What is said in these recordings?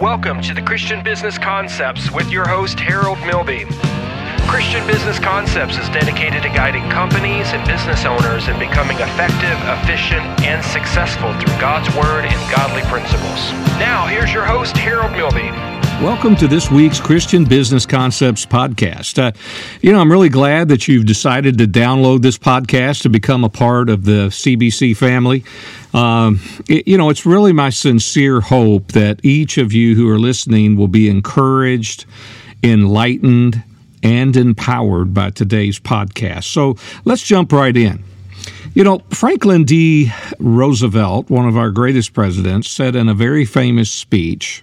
Welcome to the Christian Business Concepts with your host, Harold Milby. Christian Business Concepts is dedicated to guiding companies and business owners in becoming effective, efficient, and successful through God's Word and godly principles. Now, here's your host, Harold Milby. Welcome to this week's Christian Business Concepts podcast. Uh, you know, I'm really glad that you've decided to download this podcast to become a part of the CBC family. Um, it, you know, it's really my sincere hope that each of you who are listening will be encouraged, enlightened, and empowered by today's podcast. So let's jump right in. You know, Franklin D. Roosevelt, one of our greatest presidents, said in a very famous speech,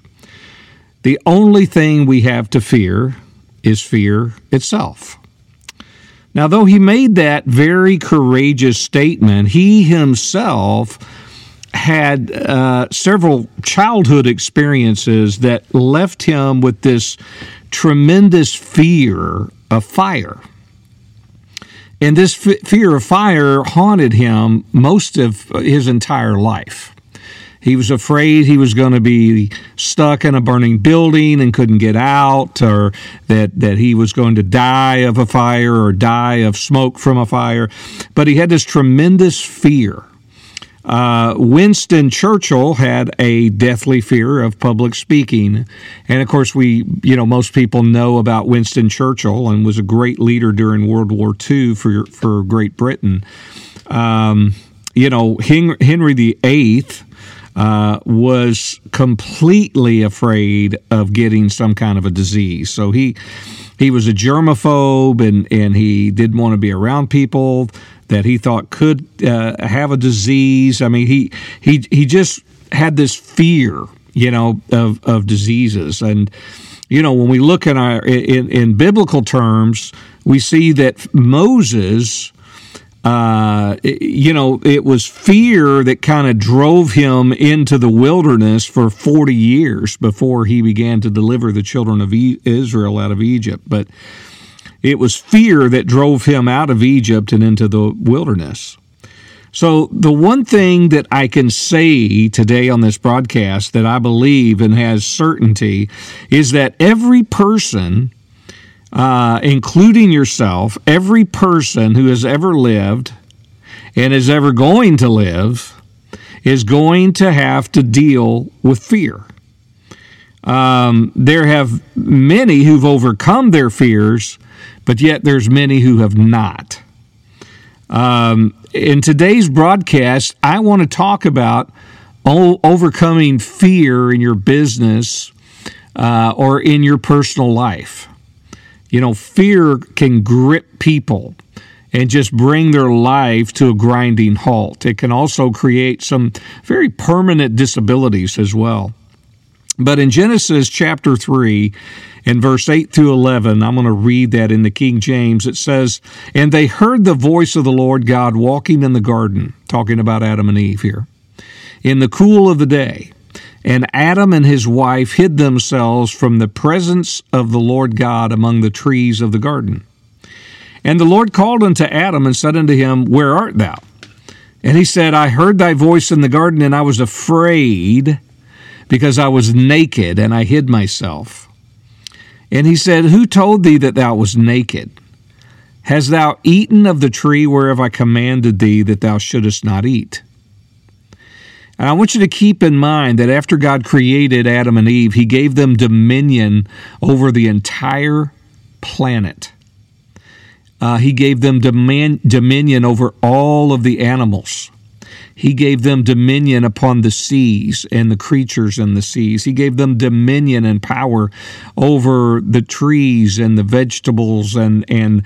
the only thing we have to fear is fear itself. Now, though he made that very courageous statement, he himself had uh, several childhood experiences that left him with this tremendous fear of fire. And this f- fear of fire haunted him most of his entire life. He was afraid he was going to be stuck in a burning building and couldn't get out, or that, that he was going to die of a fire or die of smoke from a fire. But he had this tremendous fear. Uh, Winston Churchill had a deathly fear of public speaking. And of course, we, you know, most people know about Winston Churchill and was a great leader during World War II for, for Great Britain. Um, you know, Henry VIII uh, was completely afraid of getting some kind of a disease. So he he was a germaphobe and, and he didn't want to be around people that he thought could uh, have a disease. I mean, he he he just had this fear, you know, of of diseases. And you know, when we look in our in, in biblical terms, we see that Moses uh, you know, it was fear that kind of drove him into the wilderness for 40 years before he began to deliver the children of Israel out of Egypt. But it was fear that drove him out of Egypt and into the wilderness. So, the one thing that I can say today on this broadcast that I believe and has certainty is that every person uh, including yourself, every person who has ever lived and is ever going to live is going to have to deal with fear. Um, there have many who've overcome their fears, but yet there's many who have not. Um, in today's broadcast, I want to talk about overcoming fear in your business uh, or in your personal life. You know, fear can grip people and just bring their life to a grinding halt. It can also create some very permanent disabilities as well. But in Genesis chapter 3, in verse 8 through 11, I'm going to read that in the King James. It says, And they heard the voice of the Lord God walking in the garden, talking about Adam and Eve here, in the cool of the day. And Adam and his wife hid themselves from the presence of the Lord God among the trees of the garden. And the Lord called unto Adam and said unto him, Where art thou? And he said, I heard thy voice in the garden, and I was afraid because I was naked, and I hid myself. And he said, Who told thee that thou was naked? Hast thou eaten of the tree whereof I commanded thee that thou shouldest not eat? And I want you to keep in mind that after God created Adam and Eve, He gave them dominion over the entire planet. Uh, he gave them domin- dominion over all of the animals. He gave them dominion upon the seas and the creatures in the seas. He gave them dominion and power over the trees and the vegetables and and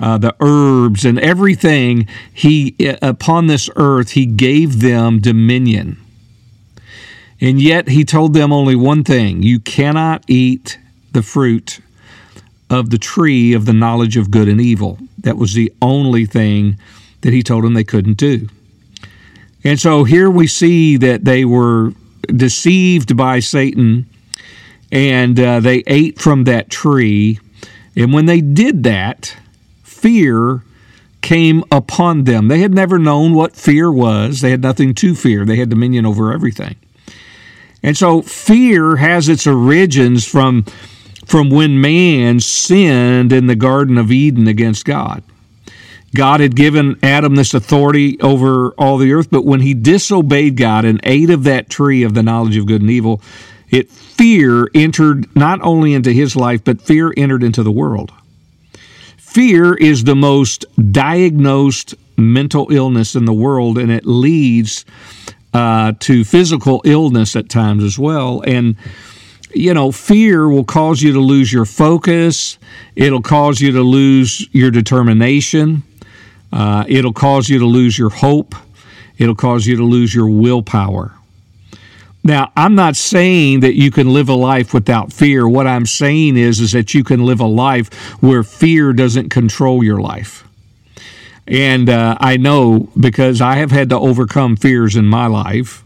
uh, the herbs and everything. He upon this earth he gave them dominion. And yet he told them only one thing: you cannot eat the fruit of the tree of the knowledge of good and evil. That was the only thing that he told them they couldn't do. And so here we see that they were deceived by Satan and uh, they ate from that tree. And when they did that, fear came upon them. They had never known what fear was, they had nothing to fear, they had dominion over everything. And so fear has its origins from, from when man sinned in the Garden of Eden against God. God had given Adam this authority over all the earth, but when he disobeyed God and ate of that tree of the knowledge of good and evil, it fear entered not only into his life, but fear entered into the world. Fear is the most diagnosed mental illness in the world, and it leads uh, to physical illness at times as well. And you know, fear will cause you to lose your focus. It'll cause you to lose your determination. Uh, it'll cause you to lose your hope. It'll cause you to lose your willpower. Now, I'm not saying that you can live a life without fear. What I'm saying is, is that you can live a life where fear doesn't control your life. And uh, I know because I have had to overcome fears in my life.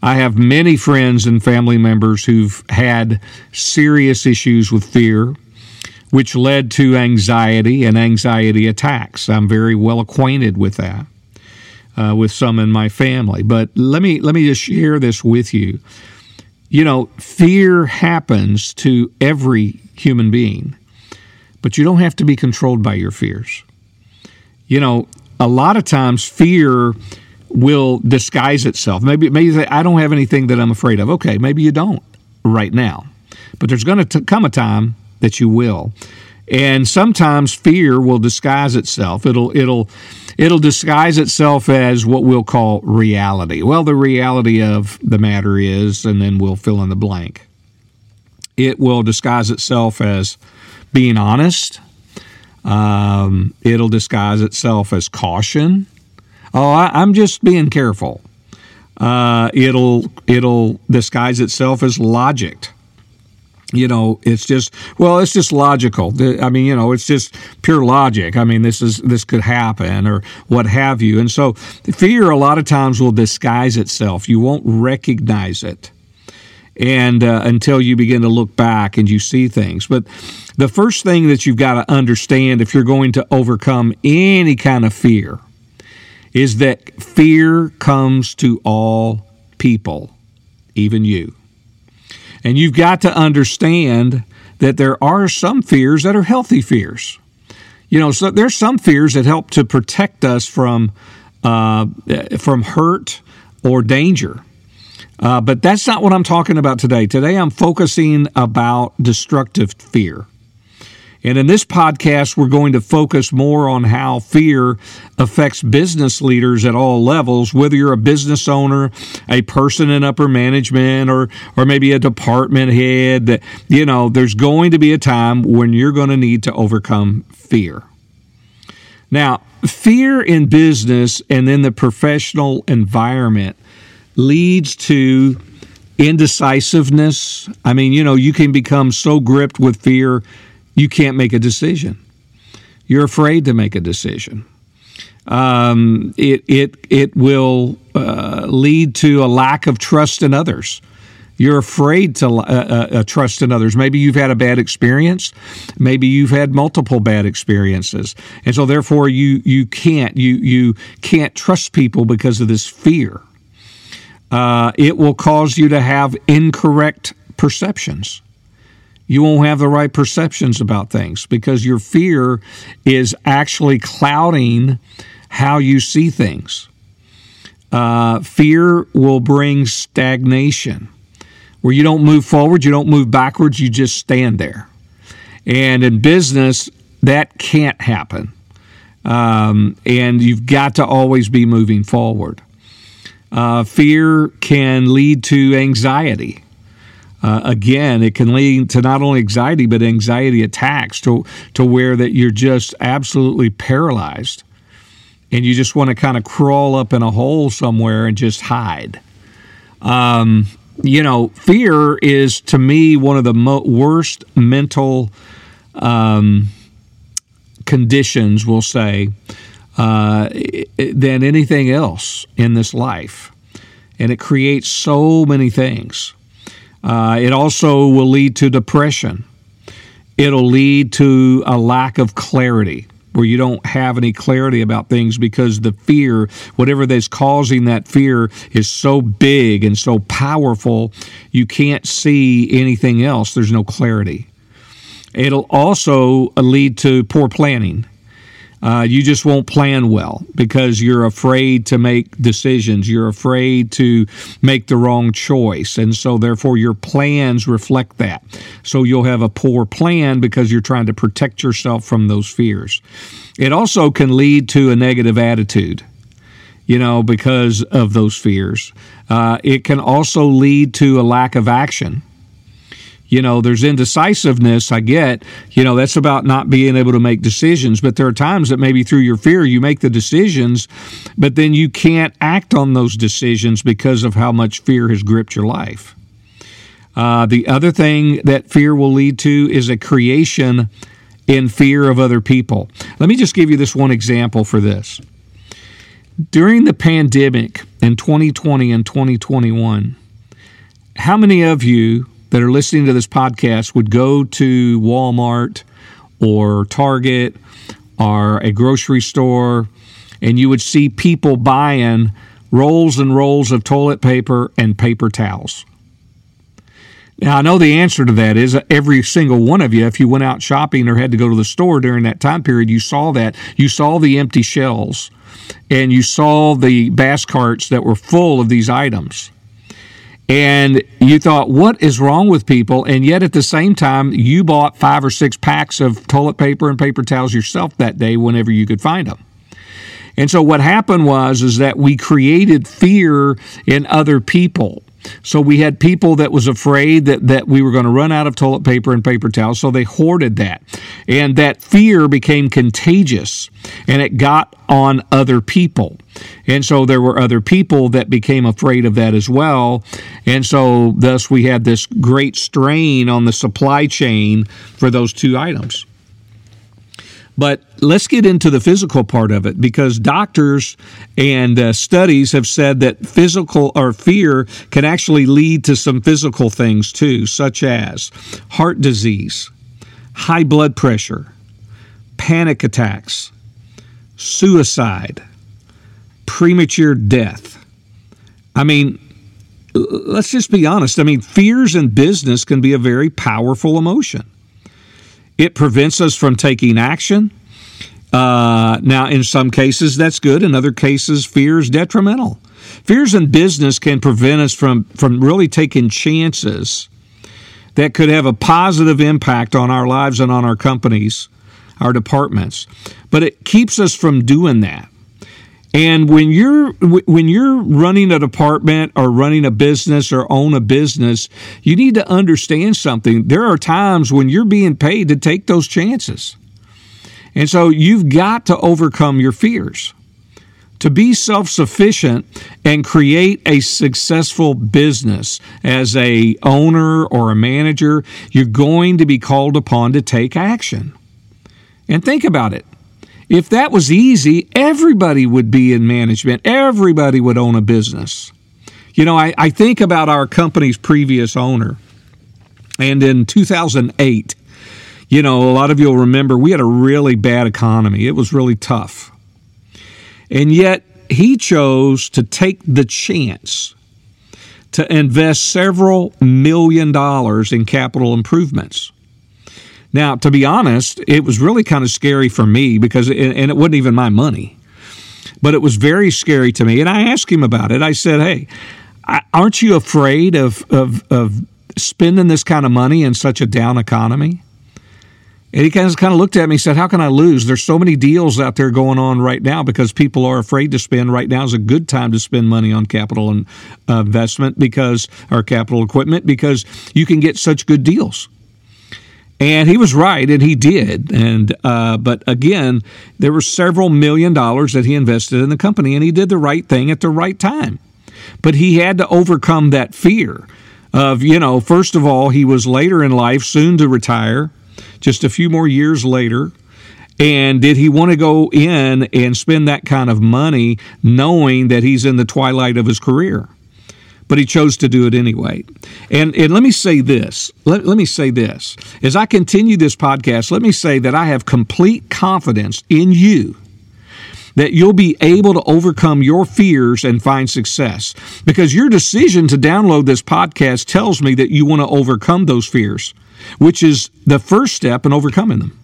I have many friends and family members who've had serious issues with fear, which led to anxiety and anxiety attacks. I'm very well acquainted with that uh, with some in my family. But let me let me just share this with you. You know, fear happens to every human being, but you don't have to be controlled by your fears. You know, a lot of times fear will disguise itself. Maybe maybe say, I don't have anything that I'm afraid of. Okay, maybe you don't right now, but there's going to come a time that you will. And sometimes fear will disguise itself. It'll it'll it'll disguise itself as what we'll call reality. Well, the reality of the matter is, and then we'll fill in the blank. It will disguise itself as being honest. Um, it'll disguise itself as caution. Oh, I, am just being careful. Uh, it'll it'll disguise itself as logic you know it's just well it's just logical. I mean you know it's just pure logic. I mean this is this could happen or what have you. And so fear a lot of times will disguise itself. You won't recognize it. And uh, until you begin to look back and you see things. But the first thing that you've got to understand if you're going to overcome any kind of fear is that fear comes to all people even you and you've got to understand that there are some fears that are healthy fears. You know, so there's some fears that help to protect us from uh, from hurt or danger. Uh, but that's not what I'm talking about today. Today I'm focusing about destructive fear. And in this podcast, we're going to focus more on how fear affects business leaders at all levels, whether you're a business owner, a person in upper management, or, or maybe a department head. That, you know, there's going to be a time when you're going to need to overcome fear. Now, fear in business and in the professional environment leads to indecisiveness. I mean, you know, you can become so gripped with fear you can't make a decision. You're afraid to make a decision. Um, it it it will uh, lead to a lack of trust in others. You're afraid to uh, uh, uh, trust in others. Maybe you've had a bad experience. Maybe you've had multiple bad experiences, and so therefore you you can't you you can't trust people because of this fear. Uh, it will cause you to have incorrect perceptions you won't have the right perceptions about things because your fear is actually clouding how you see things. Uh, fear will bring stagnation where you don't move forward, you don't move backwards, you just stand there. And in business, that can't happen. Um, and you've got to always be moving forward. Uh, fear can lead to anxiety uh, again, it can lead to not only anxiety but anxiety attacks to to where that you're just absolutely paralyzed, and you just want to kind of crawl up in a hole somewhere and just hide. Um, you know, fear is to me one of the mo- worst mental um, conditions. We'll say. Uh, than anything else in this life. And it creates so many things. Uh, it also will lead to depression. It'll lead to a lack of clarity. where you don't have any clarity about things because the fear, whatever that's causing that fear, is so big and so powerful, you can't see anything else. There's no clarity. It'll also lead to poor planning uh, you just won't plan well because you're afraid to make decisions. You're afraid to make the wrong choice. And so, therefore, your plans reflect that. So, you'll have a poor plan because you're trying to protect yourself from those fears. It also can lead to a negative attitude you know, because of those fears. Uh, it can also lead to a lack of action you know, there's indecisiveness. I get, you know, that's about not being able to make decisions. But there are times that maybe through your fear, you make the decisions, but then you can't act on those decisions because of how much fear has gripped your life. Uh, the other thing that fear will lead to is a creation in fear of other people. Let me just give you this one example for this. During the pandemic in 2020 and 2021, how many of you that are listening to this podcast would go to Walmart or Target or a grocery store and you would see people buying rolls and rolls of toilet paper and paper towels. Now, I know the answer to that is uh, every single one of you, if you went out shopping or had to go to the store during that time period, you saw that. You saw the empty shelves and you saw the bass carts that were full of these items and you thought, what is wrong with people? And yet at the same time, you bought five or six packs of toilet paper and paper towels yourself that day whenever you could find them. And so what happened was is that we created fear in other people. So we had people that was afraid that, that we were going to run out of toilet paper and paper towels, so they hoarded that. And that fear became contagious and it got on other people. And so there were other people that became afraid of that as well. And so thus we had this great strain on the supply chain for those two items. But let's get into the physical part of it because doctors and uh, studies have said that physical or fear can actually lead to some physical things too, such as heart disease, high blood pressure, panic attacks, suicide, premature death. I mean, let's just be honest. I mean, fears in business can be a very powerful emotion. It prevents us from taking action. Uh, now, in some cases, that's good. In other cases, fear is detrimental. Fears in business can prevent us from, from really taking chances that could have a positive impact on our lives and on our companies, our departments. But it keeps us from doing that. And when you're when you're running a department or running a business or own a business, you need to understand something. There are times when you're being paid to take those chances. And so you've got to overcome your fears. To be self-sufficient and create a successful business as a owner or a manager, you're going to be called upon to take action. And think about it. If that was easy, everybody would be in management, everybody would own a business. You know, I, I think about our company's previous owner. And in 2008, you know, a lot of you will remember we had a really bad economy. It was really tough. And yet, he chose to take the chance to invest several million dollars in capital improvements. Now, to be honest, it was really kind of scary for me because, and it wasn't even my money, but it was very scary to me. And I asked him about it. I said, Hey, aren't you afraid of, of, of spending this kind of money in such a down economy? And he kind of, kind of looked at me and said, How can I lose? There's so many deals out there going on right now because people are afraid to spend. Right now is a good time to spend money on capital and uh, investment because, or capital equipment because you can get such good deals. And he was right, and he did. And uh, but again, there were several million dollars that he invested in the company, and he did the right thing at the right time. But he had to overcome that fear of, you know, first of all, he was later in life, soon to retire, just a few more years later. And did he want to go in and spend that kind of money knowing that he's in the twilight of his career? But he chose to do it anyway. And, and let me say this let, let me say this. As I continue this podcast, let me say that I have complete confidence in you that you'll be able to overcome your fears and find success. Because your decision to download this podcast tells me that you want to overcome those fears, which is the first step in overcoming them.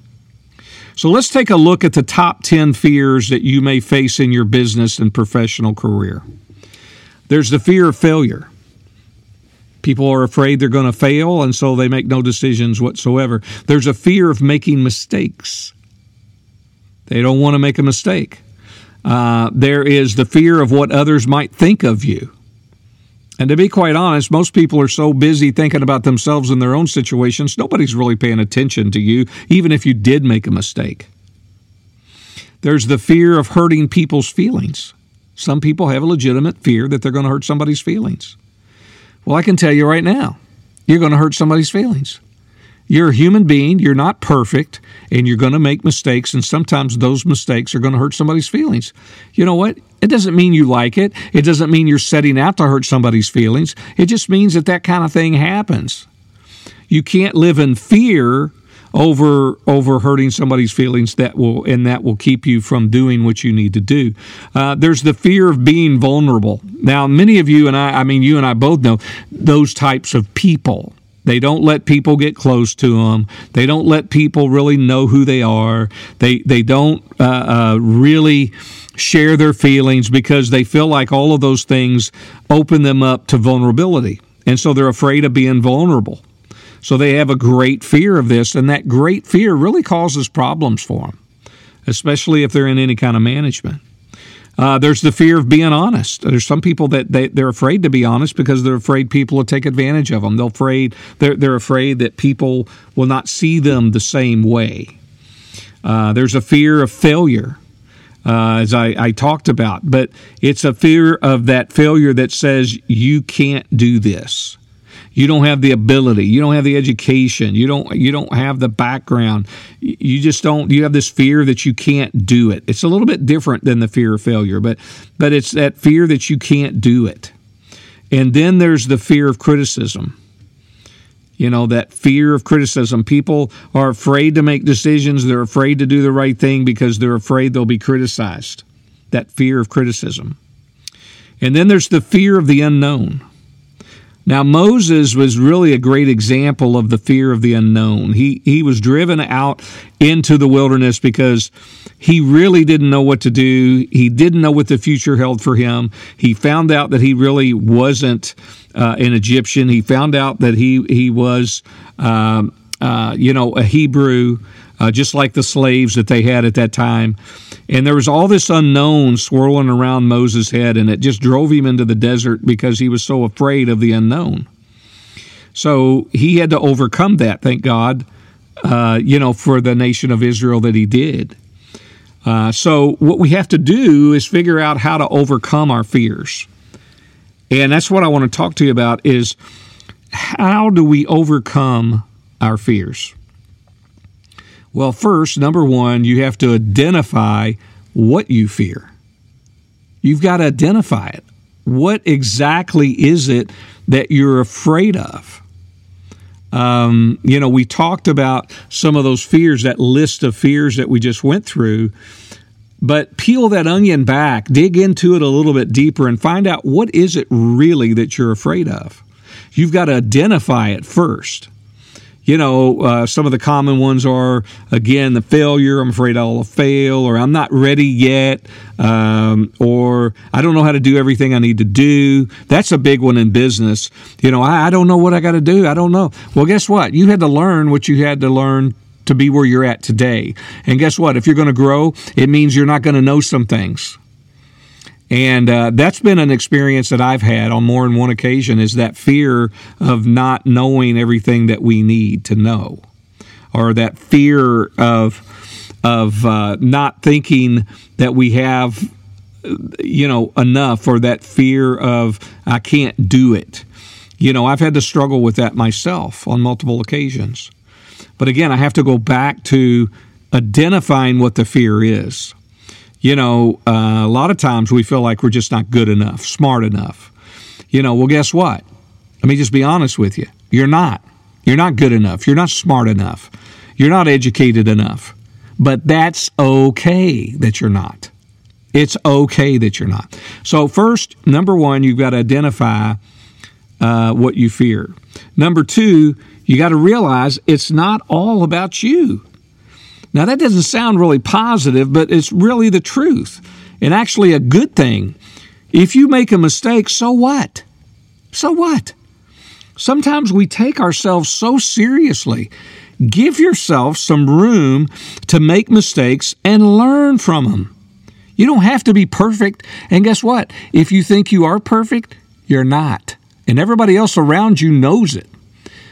So let's take a look at the top 10 fears that you may face in your business and professional career. There's the fear of failure. People are afraid they're going to fail, and so they make no decisions whatsoever. There's a fear of making mistakes. They don't want to make a mistake. Uh, there is the fear of what others might think of you. And to be quite honest, most people are so busy thinking about themselves and their own situations, nobody's really paying attention to you, even if you did make a mistake. There's the fear of hurting people's feelings. Some people have a legitimate fear that they're going to hurt somebody's feelings. Well, I can tell you right now, you're going to hurt somebody's feelings. You're a human being, you're not perfect, and you're going to make mistakes, and sometimes those mistakes are going to hurt somebody's feelings. You know what? It doesn't mean you like it. It doesn't mean you're setting out to hurt somebody's feelings. It just means that that kind of thing happens. You can't live in fear over over hurting somebody's feelings that will and that will keep you from doing what you need to do. Uh, there's the fear of being vulnerable. Now, many of you and I, I mean, you and I both know those types of people. They don't let people get close to them. They don't let people really know who they are. They they don't uh, uh, really share their feelings because they feel like all of those things open them up to vulnerability, and so they're afraid of being vulnerable. So they have a great fear of this, and that great fear really causes problems for them, especially if they're in any kind of management. Uh, there's the fear of being honest. There's some people that they, they're afraid to be honest because they're afraid people will take advantage of them. They're afraid they're, they're afraid that people will not see them the same way. Uh, there's a fear of failure. Uh, as I, I, talked about, but it's a fear of that failure that says you can't do this you don't have the ability. You don't have the education. You don't you don't have the background. You just don't you have this fear that you can't do it. It's a little bit different than the fear of failure but but it's that fear that you can't do it. And then there's the fear of criticism. You know that fear of criticism. People are afraid to make decisions. They're afraid to do the right thing because they're afraid they'll be criticized. That fear of criticism. And then there's the fear of the unknown now, Moses was really a great example of the fear of the unknown. He, he was driven out into the wilderness because he really didn't know what to do. He didn't know what the future held for him. He found out that he really wasn't uh, an Egyptian. He found out that he, he was, um, uh, you know, a Hebrew uh, just like the slaves that they had at that time. And there was all this unknown swirling around Moses' head, and it just drove him into the desert because he was so afraid of the unknown. So he had to overcome that, thank God, uh, you know, for the nation of Israel that he did. Uh, so what we have to do is figure out how to overcome our fears. And that's what I want to talk to you about is how do we overcome our fears? Well, first, number one, you have to identify what you fear. You've got to identify it. What exactly is it that you're afraid of? Um, you know, we talked about some of those fears, that list of fears that we just went through. But peel that onion back, dig into it a little bit deeper, and find out what is it really that you're afraid of. You've got to identify it first you know, uh, some of the common ones are again the failure. I'm afraid I'll fail, or I'm not ready yet, um, or I don't know how to do everything I need to do. That's a big one in business. You know, I, I don't know what I got to do. I don't know. Well, guess what? You had to learn what you had to learn to be where you're at today. And guess what? If you're going to grow, it means you're not going to know some things. And uh, that's been an experience that I've had on more than one occasion is that fear of not knowing everything that we need to know, or that fear of of uh, not thinking that we have, you know, enough, or that fear of I can't do it. You know, I've had to struggle with that myself on multiple occasions. But again, I have to go back to identifying what the fear is you know, uh, a lot of times we feel like we're just not good enough, smart enough. You know, well, guess what? Let me just be honest with you. You're not. You're not good enough. You're not smart enough. You're not educated enough. But that's okay that you're not. It's okay that you're not. So, first, number one, you've got to identify uh, what you fear. Number two, you got to realize it's not all about you. Now, that doesn't sound really positive, but it's really the truth and actually a good thing. If you make a mistake, so what? So what? Sometimes we take ourselves so seriously. Give yourself some room to make mistakes and learn from them. You don't have to be perfect. And guess what? If you think you are perfect, you're not. And everybody else around you knows it.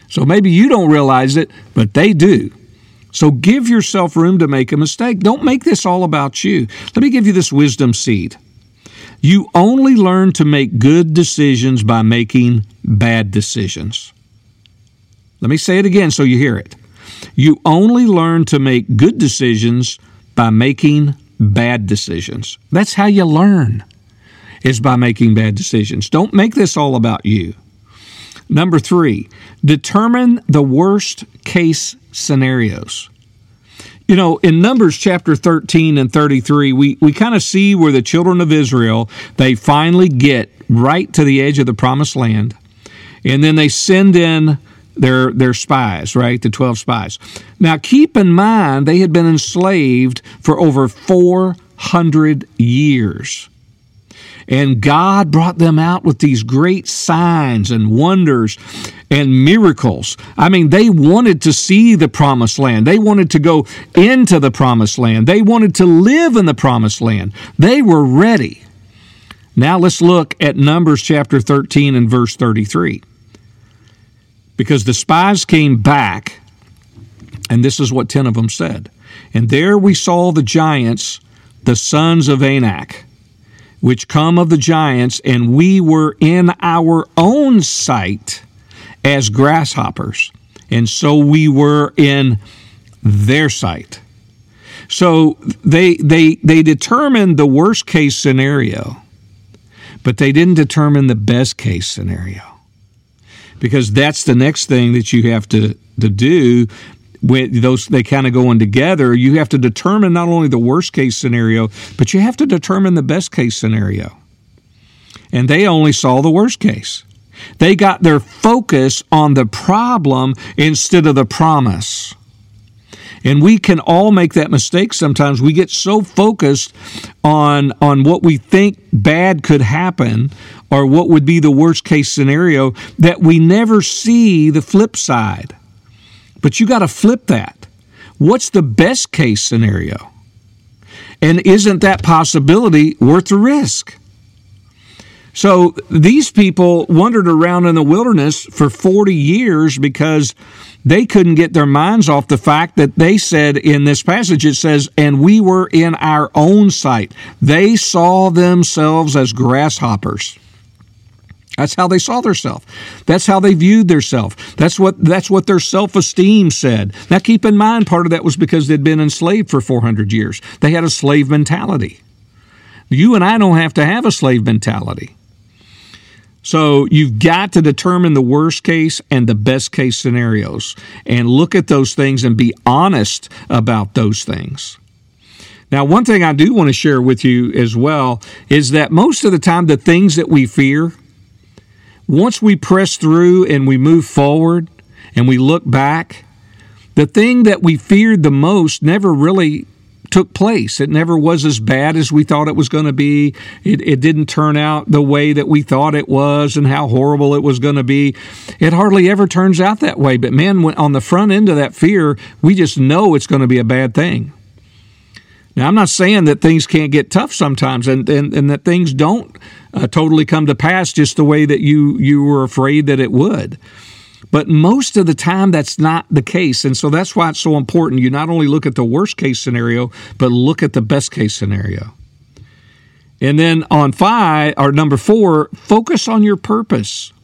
So maybe you don't realize it, but they do. So give yourself room to make a mistake. Don't make this all about you. Let me give you this wisdom seed. You only learn to make good decisions by making bad decisions. Let me say it again so you hear it. You only learn to make good decisions by making bad decisions. That's how you learn, is by making bad decisions. Don't make this all about you. Number three, determine the worst case scenarios. You know, in Numbers chapter 13 and 33, we, we kind of see where the children of Israel, they finally get right to the edge of the promised land. And then they send in their, their spies, right? The 12 spies. Now, keep in mind, they had been enslaved for over 400 years. And God brought them out with these great signs and wonders and miracles. I mean, they wanted to see the promised land. They wanted to go into the promised land. They wanted to live in the promised land. They were ready. Now let's look at Numbers chapter 13 and verse 33. Because the spies came back, and this is what 10 of them said. And there we saw the giants, the sons of Anak which come of the giants, and we were in our own sight as grasshoppers, and so we were in their sight. So they they they determined the worst case scenario, but they didn't determine the best case scenario. Because that's the next thing that you have to, to do when those they kind of go in together, you have to determine not only the worst case scenario, but you have to determine the best case scenario. And they only saw the worst case. They got their focus on the problem instead of the promise. And we can all make that mistake sometimes. We get so focused on, on what we think bad could happen or what would be the worst case scenario that we never see the flip side. But you got to flip that. What's the best case scenario? And isn't that possibility worth the risk? So these people wandered around in the wilderness for 40 years because they couldn't get their minds off the fact that they said in this passage, it says, and we were in our own sight. They saw themselves as grasshoppers. That's how they saw themselves. That's how they viewed themselves. That's what that's what their self-esteem said. Now keep in mind part of that was because they'd been enslaved for 400 years. They had a slave mentality. You and I don't have to have a slave mentality. So you've got to determine the worst case and the best case scenarios and look at those things and be honest about those things. Now, one thing I do want to share with you as well is that most of the time, the things that we fear, once we press through and we move forward and we look back, the thing that we feared the most never really took place. It never was as bad as we thought it was going to be. It, it didn't turn out the way that we thought it was and how horrible it was going to be. It hardly ever turns out that way. But man, on the front end of that fear, we just know it's going to be a bad thing. Now, I'm not saying that things can't get tough sometimes and, and, and that things don't uh, totally come to pass just the way that you, you were afraid that it would. But most of the time, that's not the case. And so that's why it's so important. You not only look at the worst case scenario, but look at the best case scenario. And then on five, or number four, focus on your purpose.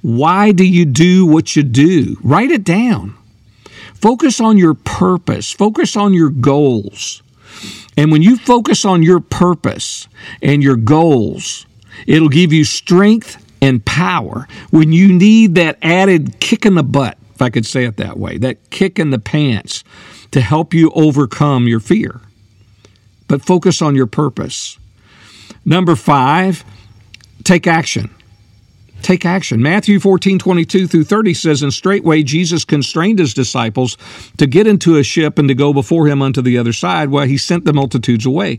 Why do you do what you do? Write it down. Focus on your purpose, focus on your goals. And when you focus on your purpose and your goals, it'll give you strength and power, when you need that added kick in the butt, if I could say it that way, that kick in the pants to help you overcome your fear. But focus on your purpose. Number five, take action. Take action. Matthew 14, 22 through 30 says, And straightway Jesus constrained his disciples to get into a ship and to go before him unto the other side, while he sent the multitudes away.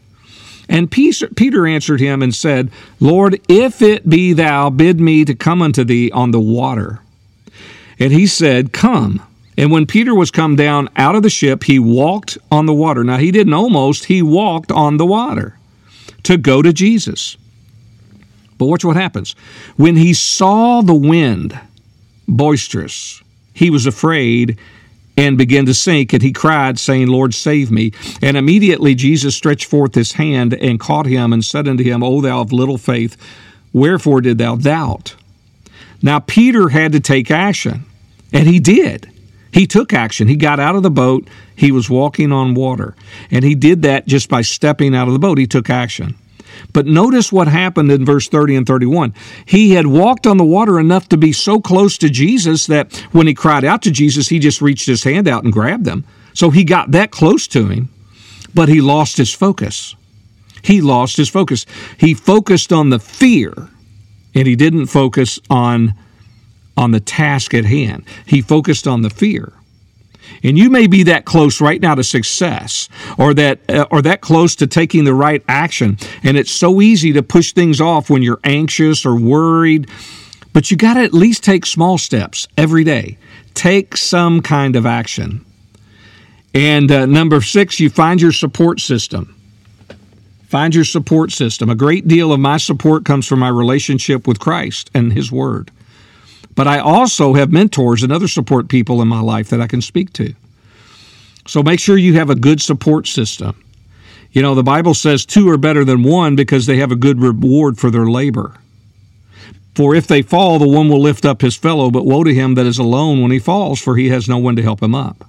And Peter answered him and said, Lord, if it be thou, bid me to come unto thee on the water. And he said, Come. And when Peter was come down out of the ship, he walked on the water. Now, he didn't almost, he walked on the water to go to Jesus. But watch what happens. When he saw the wind boisterous, he was afraid and began to sink, and he cried, saying, Lord, save me. And immediately Jesus stretched forth his hand and caught him and said unto him, O thou of little faith, wherefore did thou doubt? Now Peter had to take action, and he did. He took action. He got out of the boat. He was walking on water. And he did that just by stepping out of the boat. He took action. But notice what happened in verse 30 and 31. He had walked on the water enough to be so close to Jesus that when he cried out to Jesus, he just reached his hand out and grabbed him. So he got that close to him, but he lost his focus. He lost his focus. He focused on the fear and he didn't focus on on the task at hand. He focused on the fear. And you may be that close right now to success or that uh, or that close to taking the right action. And it's so easy to push things off when you're anxious or worried. But you got to at least take small steps every day. Take some kind of action. And uh, number 6, you find your support system. Find your support system. A great deal of my support comes from my relationship with Christ and His Word. But I also have mentors and other support people in my life that I can speak to. So make sure you have a good support system. You know, the Bible says two are better than one because they have a good reward for their labor. For if they fall, the one will lift up his fellow, but woe to him that is alone when he falls, for he has no one to help him up.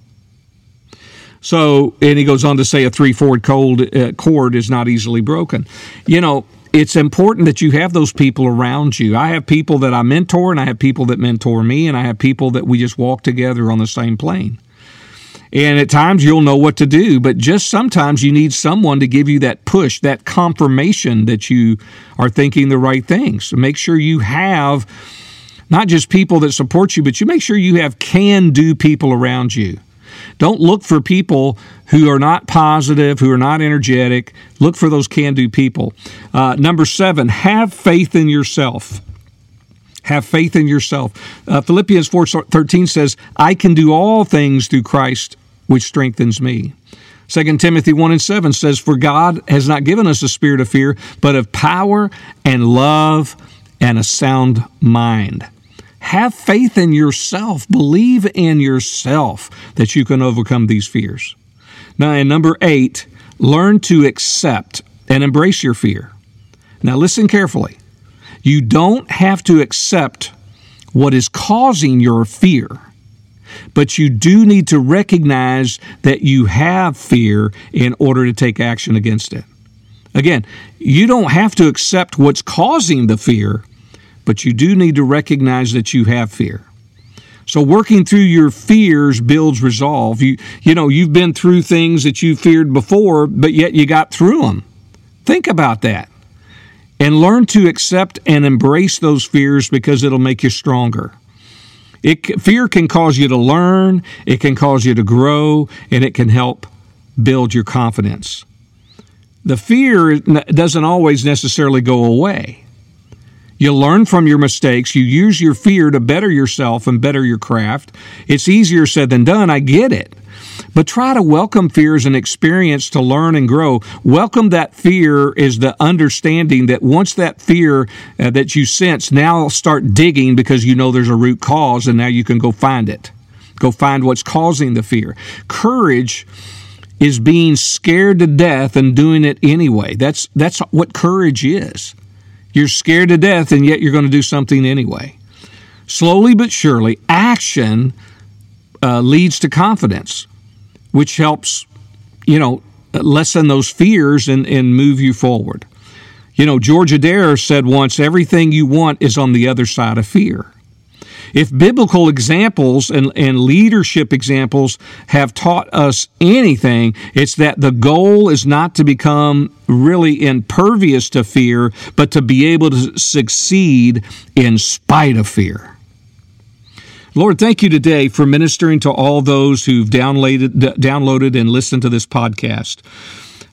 So, and he goes on to say a three cord uh, cord is not easily broken. You know, it's important that you have those people around you. I have people that I mentor, and I have people that mentor me, and I have people that we just walk together on the same plane. And at times you'll know what to do, but just sometimes you need someone to give you that push, that confirmation that you are thinking the right things. So make sure you have not just people that support you, but you make sure you have can do people around you. Don't look for people who are not positive, who are not energetic. Look for those can do people. Uh, number seven, have faith in yourself. Have faith in yourself. Uh, Philippians 4 13 says, I can do all things through Christ, which strengthens me. 2 Timothy 1 and 7 says, For God has not given us a spirit of fear, but of power and love and a sound mind. Have faith in yourself. Believe in yourself that you can overcome these fears. Now, and number eight, learn to accept and embrace your fear. Now, listen carefully. You don't have to accept what is causing your fear, but you do need to recognize that you have fear in order to take action against it. Again, you don't have to accept what's causing the fear, but you do need to recognize that you have fear. So working through your fears builds resolve. You you know, you've been through things that you feared before, but yet you got through them. Think about that. And learn to accept and embrace those fears because it'll make you stronger. It, fear can cause you to learn, it can cause you to grow, and it can help build your confidence. The fear doesn't always necessarily go away. You learn from your mistakes. You use your fear to better yourself and better your craft. It's easier said than done. I get it. but try to welcome fear as an experience to learn and grow. Welcome that fear is the understanding that once that fear uh, that you sense, now start digging because you know there's a root cause and now you can go find it. Go find what's causing the fear. Courage is being scared to death and doing it anyway. That's that's what courage is. You're scared to death and yet you're going to do something anyway. Slowly but surely, action uh, leads to confidence which helps, you know, lessen those fears and, and move you forward. You know, George Adair said once, everything you want is on the other side of fear. If biblical examples and, and leadership examples have taught us anything, it's that the goal is not to become really impervious to fear, but to be able to succeed in spite of fear. Lord, thank you today for ministering to all those who've downloaded, downloaded and listened to this podcast.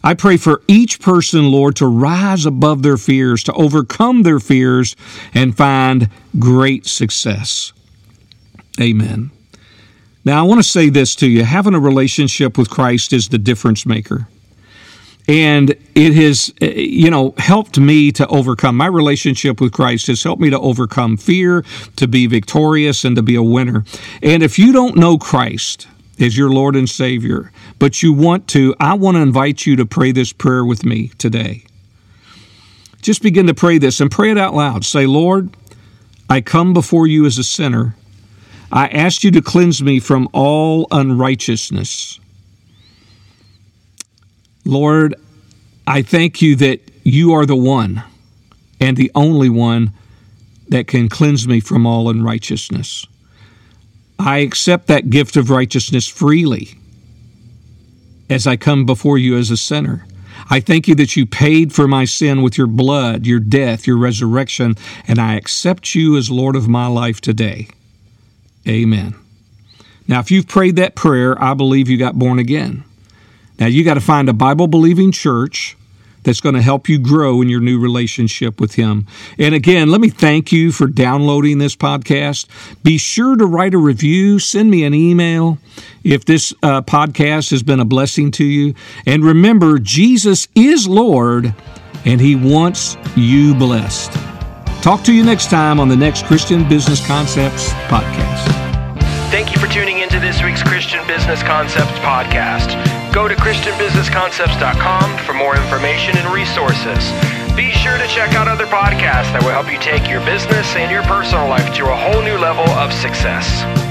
I pray for each person, Lord, to rise above their fears, to overcome their fears, and find great success. Amen. Now, I want to say this to you having a relationship with Christ is the difference maker and it has eh, you know helped me to overcome my relationship with Christ has helped me to overcome fear to be victorious and to be a winner and if you don't know Christ as your Lord and Savior. But you want to I want to invite you to pray this prayer with me today. Just begin to pray this and pray it out loud. Say Lord I come before you as a sinner. I ask you to cleanse me from all unrighteousness. Lord, I thank you that you are the one and the only one that can cleanse me from all unrighteousness. I accept that gift of righteousness freely as I come before you as a sinner. I thank you that you paid for my sin with your blood, your death, your resurrection, and I accept you as Lord of my life today. Amen. Now, if you've prayed that prayer, I believe you got born again. Now, you got to find a Bible believing church that's going to help you grow in your new relationship with Him. And again, let me thank you for downloading this podcast. Be sure to write a review, send me an email if this uh, podcast has been a blessing to you. And remember, Jesus is Lord and He wants you blessed. Talk to you next time on the next Christian Business Concepts podcast. Thank you for tuning into this week's Christian Business Concepts podcast. Go to ChristianBusinessConcepts.com for more information and resources. Be sure to check out other podcasts that will help you take your business and your personal life to a whole new level of success.